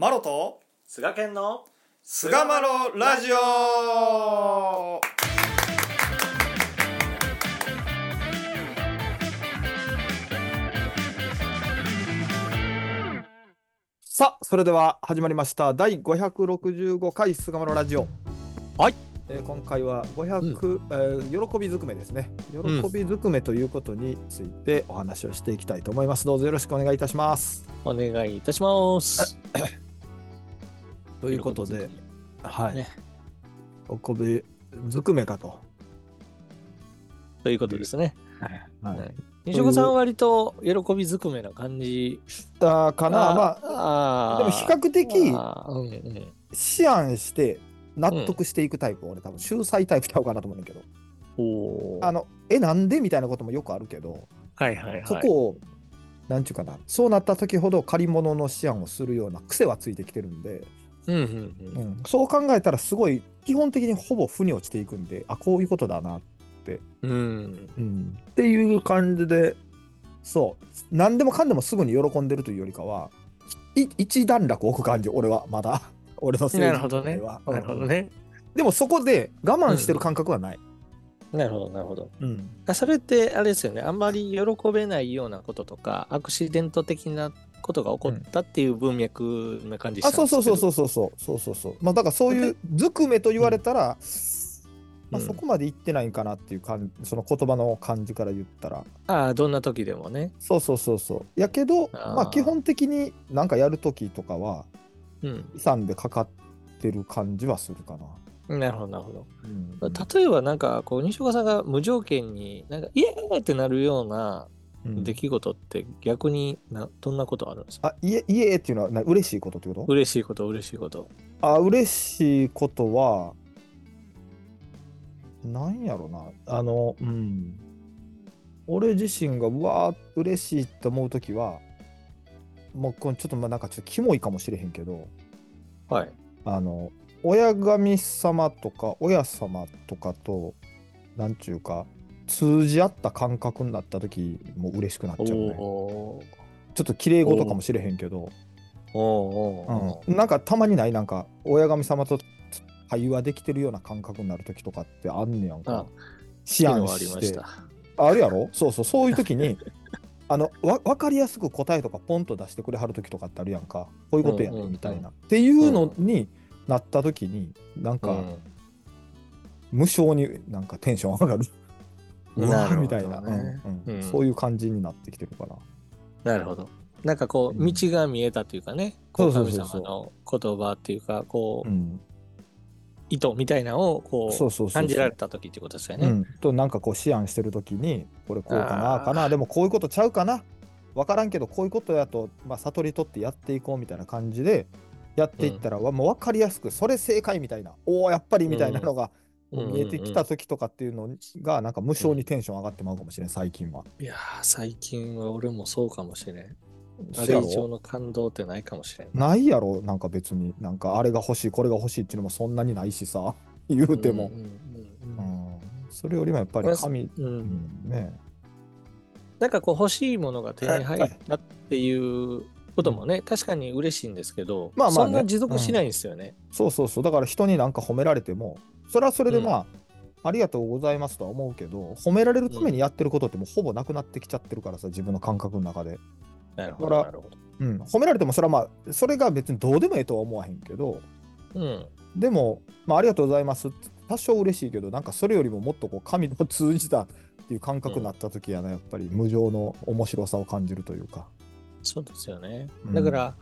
マロと菅健の菅マロラジオ。さあそれでは始まりました。第565回菅マロラジオ。はい、えー今回は500、えー喜びずくめですね。喜びずくめということについてお話をしていきたいと思います、どうぞよろしくお願いいたします。お願いいたします。ということではい、ね。喜びずくめかと。ということですね。はい。はい。西岡さんは割と喜びずくめな感じ。だかな。まああでも比較的うんうん思案して納得していくタイプ、俺多分。秀才タイプちゃうかなと思うんだけど。あのえなんでみたいなこともよくあるけど、はいはいはい。そこをなんちゅうかな。そうなった時ほど借り物の思案をするような癖はついてきてるんで、うんうんううん。ん、そう考えたらすごい基本的にほぼ負に落ちていくんであこういうことだな、うん。うん、っていう感じでそう何でもかんでもすぐに喜んでるというよりかはい一段落置く感じ俺はまだ 俺の性なるほどね。はなるほどね。でもそこで我慢してる感覚はない。なるほどなるほど。うん。あそれってあれですよね。あんまり喜べないようなこととか、アクシデント的なことが起こったっていう文脈な感じしたあ、そうそうそうそうう。そうそうそうそうそう。まあだからそういうずくめと言われたら、まあ、うんそこまで言ってないんかなっていう感じ、その言葉の感じから言ったら。ああ、どんな時でもね。そうそうそうそう。やけど、まあ基本的になんかやるときとかは、うん。遺産でかかってる感じはするかな。なるほどなるほど。うん例えばなんかこう西岡さんが無条件になんかイエーイってなるようなうん出来事って逆になどんなことあるんですか、あ、いえ、いえっていうのはな嬉しいことってこと？嬉しいこと嬉しいこと。あ、嬉しいことは、なんやろな。あの、うん。俺自身がうわー嬉しいって思うときは、もうこれちょっとまあなんかちょっとキモいかもしれへんけど、はい。あの、親神様とか親様とかと、なんちゅうか、通じ合った感覚になったときも嬉しくなっちゃうね。ちょっと綺麗事かもしれへんけど、うん、なんかたまにないなんか親神様と会話できてるような感覚になる時とかってあんねやんあか。思案ししてた。あるやろ？そうそう。そういう時にあのわ分かりやすく答えとかポンと出してくれはる時とかってあるやんか。こういうことやねみたいな、っていうのになった時になんかうん。無償になんかテンション上がる、うわみたいな、うんうん。うん。そういう感じになってきてるかな。なるほど。なんかこううん。道が見えたというかね、神そうそうそうそう。様の言葉っていうかこう、うん、意図みたいなのをこそう感じられた時ってことですよね。うん、となんかこう思案してる時にこれこうかなかな。でもこういうことちゃうかな。分からんけどこういうことやと、まあ、悟り取ってやっていこうみたいな感じでやっていったら、わもう分かりやすくそれ正解みたいなおおやっぱりみたいなのがうん見えてきた時とかっていうのがなんか無償にテンション上がってまうかもしれん最近は。いやー最近は俺もそうかもしれん。あれ以上の感動ってないかもしれん。ないやろ？なんか別に。なんかあれが欲しいこれが欲しいっていうのもそんなにないしさ。言うても。うん、うんうんそれよりもやっぱり神、うんうんうん。うんね。なんかこう欲しいものが手に入ったっていうこともね、確かに嬉しいんですけど、まあまあね。そんな持続しないんですよね。そうそうそう。だから人になんか褒められてもそれはそれでまあ、ありがとうございますとは思うけど褒められるためにやってることってもうほぼなくなってきちゃってるからさ自分の感覚の中で、なるほど、だからなるほど。うん、褒められてもそれはまあそれが別にどうでもええとは思わへんけどうん。でも、まあ、ありがとうございますって多少嬉しいけどなんかそれよりももっとこう神と通じたっていう感覚になった時やな、やっぱり無常の面白さを感じるというかそうですよね。うんだから、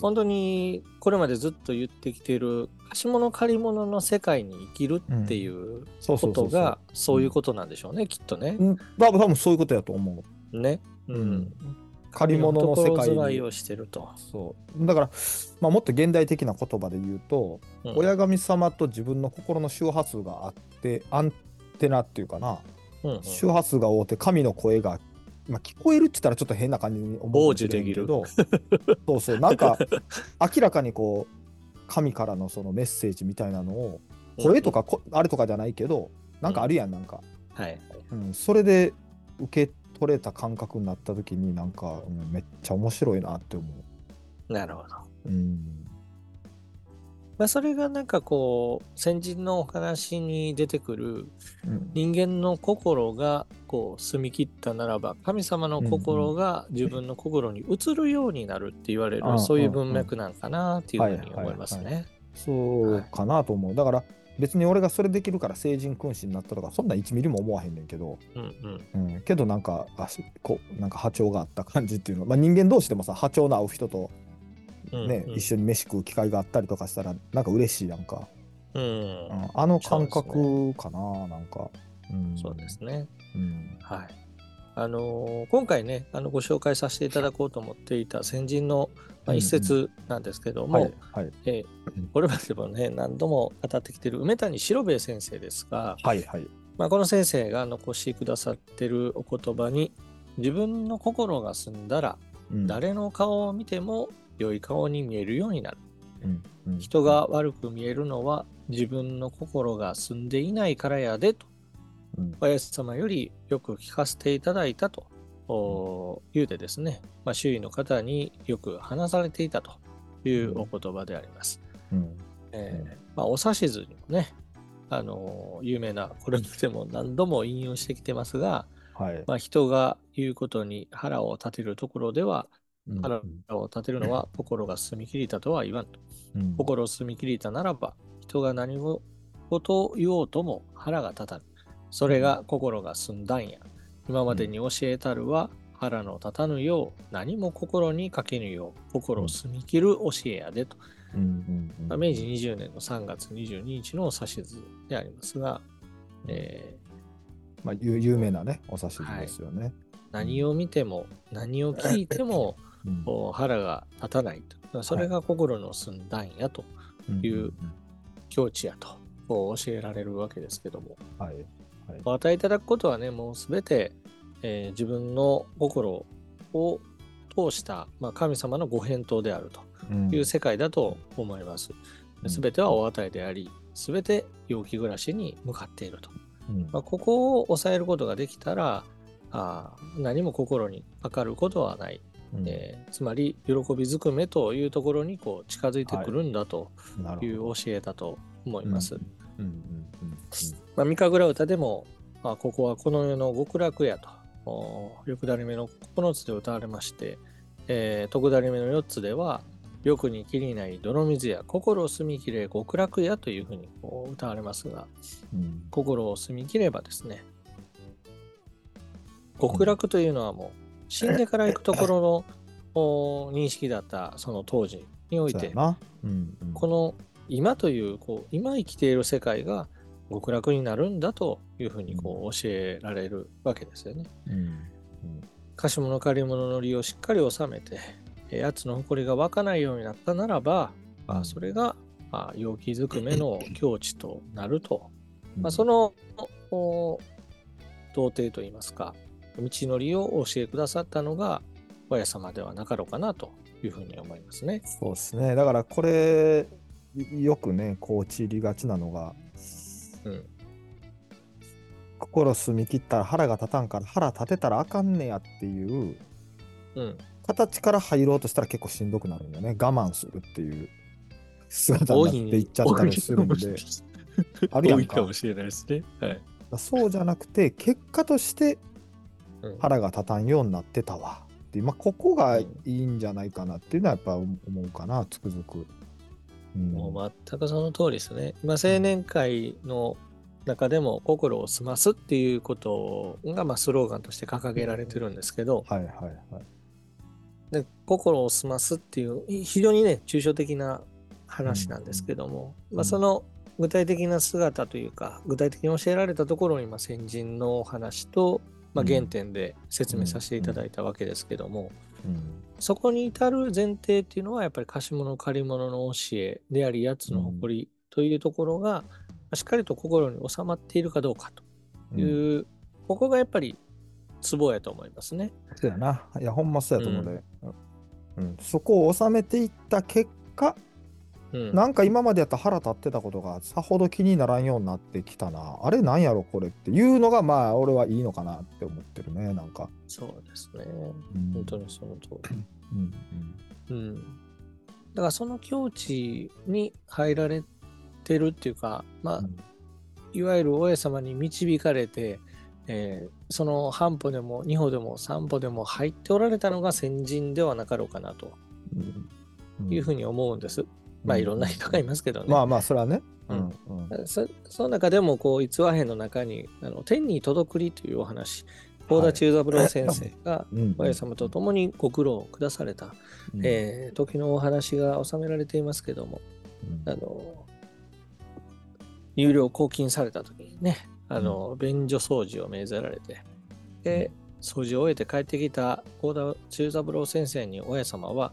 本当にこれまでずっと言ってきてる貸し物借り物の世界に生きるっていうことがそういうことなんでしょうね、きっとね。うん。多分多分そういうことやと思う、ね。ううん。ん。借り物の世界にをしてると。そう。だから、まあ、もっと現代的な言葉で言うと、うん。親神様と自分の心の周波数があってアンテナっていうかな、うんうん。周波数が合うて神の声が、まあ、聞こえるって言ったらちょっと変な感じに思うけど。そうそう。なんか明らかにこう神からのそのメッセージみたいなのを声とかこあれとかじゃないけどなんかあるやんなんか、はい。うん、それで受け取れた感覚になった時になんか、うんめっちゃ面白いなって思う。なるほど。うんまあ、それがなんかこう先人のお話に出てくるうん。人間の心がこう澄み切ったならば神様の心が自分の心に移るようになるって言われる、そういう文脈なんかなっていうふうに思いますはいね。そうかなと思う。だから別に俺がそれできるから成人君子になったとかそんな1ミリも思わへんねんけど、うんうん。うん、けどなんかあしこうなんか波長があった感じっていうの。まあ人間同士でもさ波長の合う人とうんね、うん。一緒に飯食う機会があったりとかしたらなんか嬉しいやんか、うん。うんあの感覚かな、なんか、うん、そうですね。うん。はい。あのー今回ねあのご紹介させていただこうと思っていた先人の、まあ、一節なんですけども、はいはい。えーこれまでもね何度も語ってきてる梅谷四兵衛先生ですが、はいはい。まあ、この先生が残してくださってるお言葉に自分の心が澄んだらうん。誰の顔を見ても良い顔に見えるようになる。うんうん。人が悪く見えるのは自分の心が澄んでいないからやでと。うん。おやす様よりよく聞かせていただいたと。お言うてですね、まあ、周囲の方によく話されていたというお言葉であります。うん。えーまあ、お指図にもね、あのー有名な、これまでも何度も引用してきてますが、はい。まあ、人が言うことに腹を立てるところでは、うん腹を立てるのは心が澄み切りたとは言わんと。うん心を澄み切りたならば、人が何事を言おうとも腹が立たぬ。それが心が澄んだんや。今までに教えたるは、腹の立たぬよう、何も心にかけぬよう、心を澄み切る教えやでと。うんうんうんまあ明治20年の3月22日の指図でありますが、えーまあ、有有名なねお指図ですよね。何を見ても何を聞いても うん。腹が立たないと。それが心の澄んだんやと、うん。いう境地やと教えられるわけですけども、はい。はい。お与えいただくことはね、もうすべて、えー自分の心を通した、まあ、神様のご返答であるとうん。いう世界だと思います。うん。すべてはお与えであり、すべて陽気暮らしに向かっていると。うん。まあ、ここを抑えることができたら、あー何も心にかかることはない。うん。えーつまり、喜びずくめというところにこう近づいてくるんだとい。う教えだと思います。三神楽歌でも、まあ、ここはこの世の極楽やと、およくだり目の9つで歌われまして、えー、徳だり目の4つでは、よくにきりない泥水や心を澄み切れ極楽やというふうにこう歌われますが、うん。心を澄み切ればですね、極楽というのはもう死んでから行くところのお認識だったその当時において、そうんうん。この今というこう今生きている世界が極楽になるんだというふうにこう教えられるわけですよね。うん貸し物借り物の利をしっかり収めて、えー奴の誇りが湧かないようになったならば、まあ、それが、まあ、陽気ずくめの境地となると。うん。まあ、そのお童貞といいますか、道のりをお教えくださったのが親様ではなかろうかなというふうに思いますね。そうですね。だからこれ、いよくね、こう散りがちなのが、うん。心澄み切ったら腹が立たんから腹立てたらあかんねやっていううん。形から入ろうとしたら結構しんどくなるんだよね。我慢するっていう姿になっていっちゃったりするんで。あるやんか多いかもしれないですね。はい。そうじゃなくて、結果としてうん腹が立たんようになってたわ。ってまあ、ここがいいんじゃないかなっていうのはやっぱ思うかな、つくづく。うん。もう全くその通りですね。今、青年会の中でも心を澄ますっていうことが、まあ、スローガンとして掲げられてるんですけど、はいはいはい。で心を澄ますっていうい非常にね抽象的な話なんですけども、うん。まあ、その具体的な姿というか具体的に教えられたところに、まあ、先人のお話と、まあ、うん原点で説明させていただいたわけですけども、うんそこに至る前提っていうのはやっぱり貸物借り物の教えでありやつの誇りというところが、まあしっかりと心に収まっているかどうかという、ここがやっぱりツボやと思いますね。そうやな。いや、ほんまそうやと思うね。うんそこを収めていった結果、うん、なんか今までやったら腹立ってたことがさほど気にならんようになってきたな。あれなんやろこれっていうのがまあ俺はいいのかなって思ってるね。なんか。そうですね。うん本当にその通り。うんうん。だからその境地に入られてるっていうか、まあ、うんいわゆる大家様に導かれて、えーその半歩でも二歩でも三歩でも入っておられたのが先人ではなかろうかなというふうに思うんです。まあいろんな人がいますけどね。まあまあそれはね。うん。うんそその中でもこう逸話編の中にあの天に届くりというお話大田中三郎先生がうん大家様と共にご苦労を下された、うん。えー時のお話が収められていますけどもうん。あの有料公金された時にねあの便所掃除を命ぜられてで掃除を終えて帰ってきた大田中三郎先生に親様は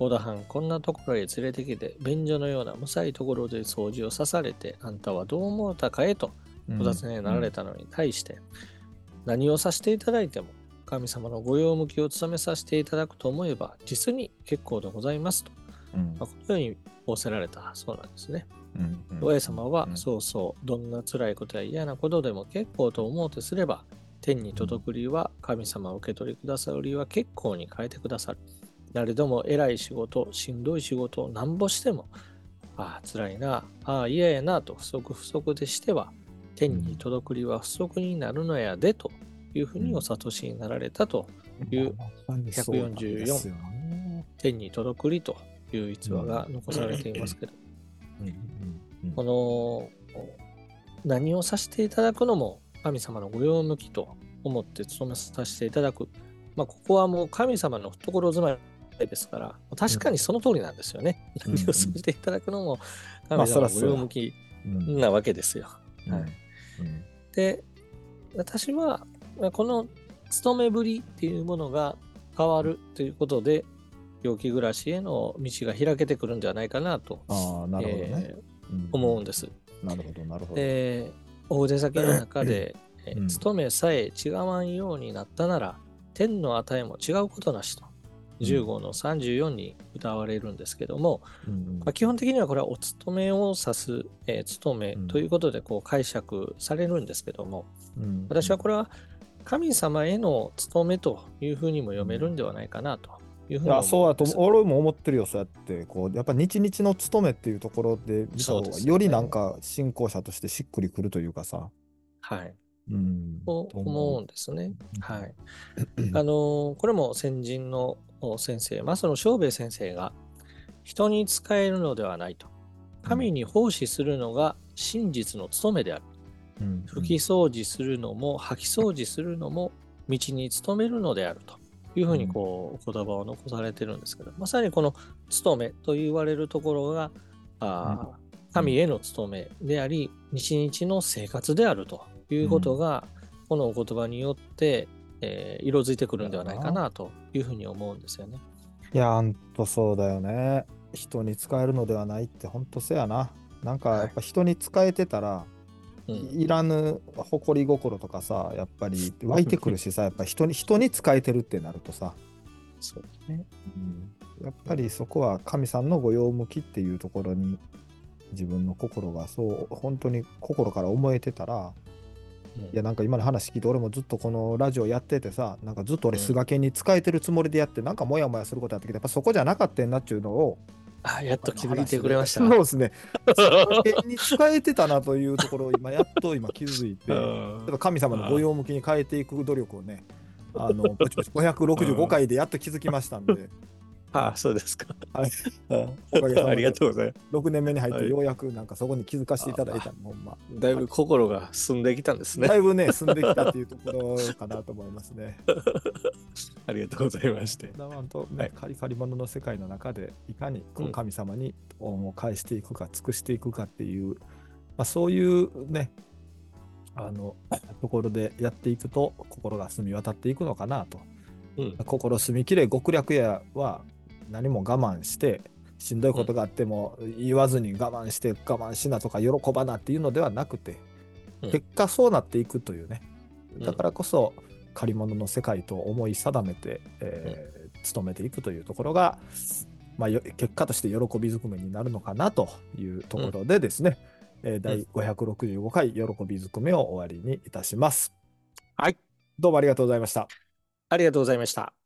大田藩こんなところへ連れてきて便所のようなむさいところで掃除をさされてあんたはどう思うたかえとお尋ねになられたのに対して、何をさせていただいても神様のご用向きを務めさせていただくと思えば実に結構でございますと、うん。まあこのように仰せられたそうなんですね。うんうん。親様はうん。そうそうどんな辛いことや嫌なことでも結構と思うとすれば天に届くりは神様を受け取りくださるりは結構に変えてくださる。誰でも偉い仕事、しんどい仕事をなんぼしても、ああ、辛いな、ああ、嫌やなと不足不足でしては、天に届くりは不足になるのやでというふうにお悟しになられたと、いうまさにそうなんですよね。天に届くりという逸話が残されていますけど、この何をさせていただくのも神様のご用向きと思って務めさせていただく。まあ、ここはもう神様の懐住まいですから、確かにその通りなんですよね。うん。何をさせていただくのもまあ神様のごそらそうや。用向きうん。なわけですよ。で、私はまあこの勤めぶりっていうものが変わるということで、病気暮らしへの道が開けてくるんじゃないかなと、ああ、なるほどね。えーうん。思うんです。なるほど、なるほど。で、大手先の中で、勤めさえ違わんようになったなら、天の値も違うことなしと、10号の34に歌われるんですけども、うん。まあ、基本的にはこれはお勤めを指す、えー勤めうん。ということでこう解釈されるんですけども、うん。私はこれは神様への務めというふうにも読めるんではないかなというふうに思そうやと俺も思ってるよ、そうやって、こう、やっぱ日々の務めっていうところでよりなんか信仰者としてしっくりくるというかさ。はい。うん。とと思うんですね。うんはい。あのーこれも先人のお先生、まあ、その正兵衛先生が人に仕えるのではないと。神に奉仕するのが真実の務めである。うん拭き掃除するのも掃き掃除するのも道に努めるのであるというふうにこうお言葉を残されてるんですけど、まさにこの務めと言われるところが、あー神への務めであり、日々の生活であるということが、このお言葉によって、えー色づいてくるんではないかなというふうに思うんですよね。いや、ほんとそうだよね。人に使えるのではないって、ほんとせやな。なんか、やっぱ人に使えてたら、うんいらぬ誇り心とかさ、やっぱり 湧いてくるしさ、やっぱ人に、人に使えてるってなるとさ、そうですね。やっぱりそこは神さんのご用向きっていうところに自分の心がそう本当に心から思えてたらうん。いやなんか今の話聞いて俺もずっとこのラジオやっててさなんかずっと俺うん。菅研に使えてるつもりでやってなんかモヤモヤすることやってきてやっぱそこじゃなかったんなっていうのをあやっと気づいてくれました。そうですね。菅研に使えてたなというところを今やっと今気づいて っぱ神様のご用向きに変えていく努力をねあのぼちぼち565回でやっと気づきましたんであそうですか。はいうん おかげさまでありがとうございます。6年目に入っはいてようやくなんかそこに気づかせていただいたのほんまだいぶ心が進んできたんですねだ。いぶね進んできたっていうところかなと思いますね。ありがとうございまして。だからと、ねはいカリカリ物の世界の中でいかにこ神様に恩を返していくか尽くしていくかっていう、まあ、そういうねあのところでやっていくと心が澄み渡っていくのかなと。うん。心澄みきれ極楽屋は何も我慢してしんどいことがあっても言わずに我慢して我慢しなとか喜ばなっていうのではなくて、うん結果そうなっていくというねうんだからこそ借り物の世界と思い定めて、えー努めていくというところが、まあ、よ結果として喜びずくめになるのかなというところでですね、えー第565回喜びずくめを終わりにいたします。はい。どうもありがとうございました。ありがとうございました。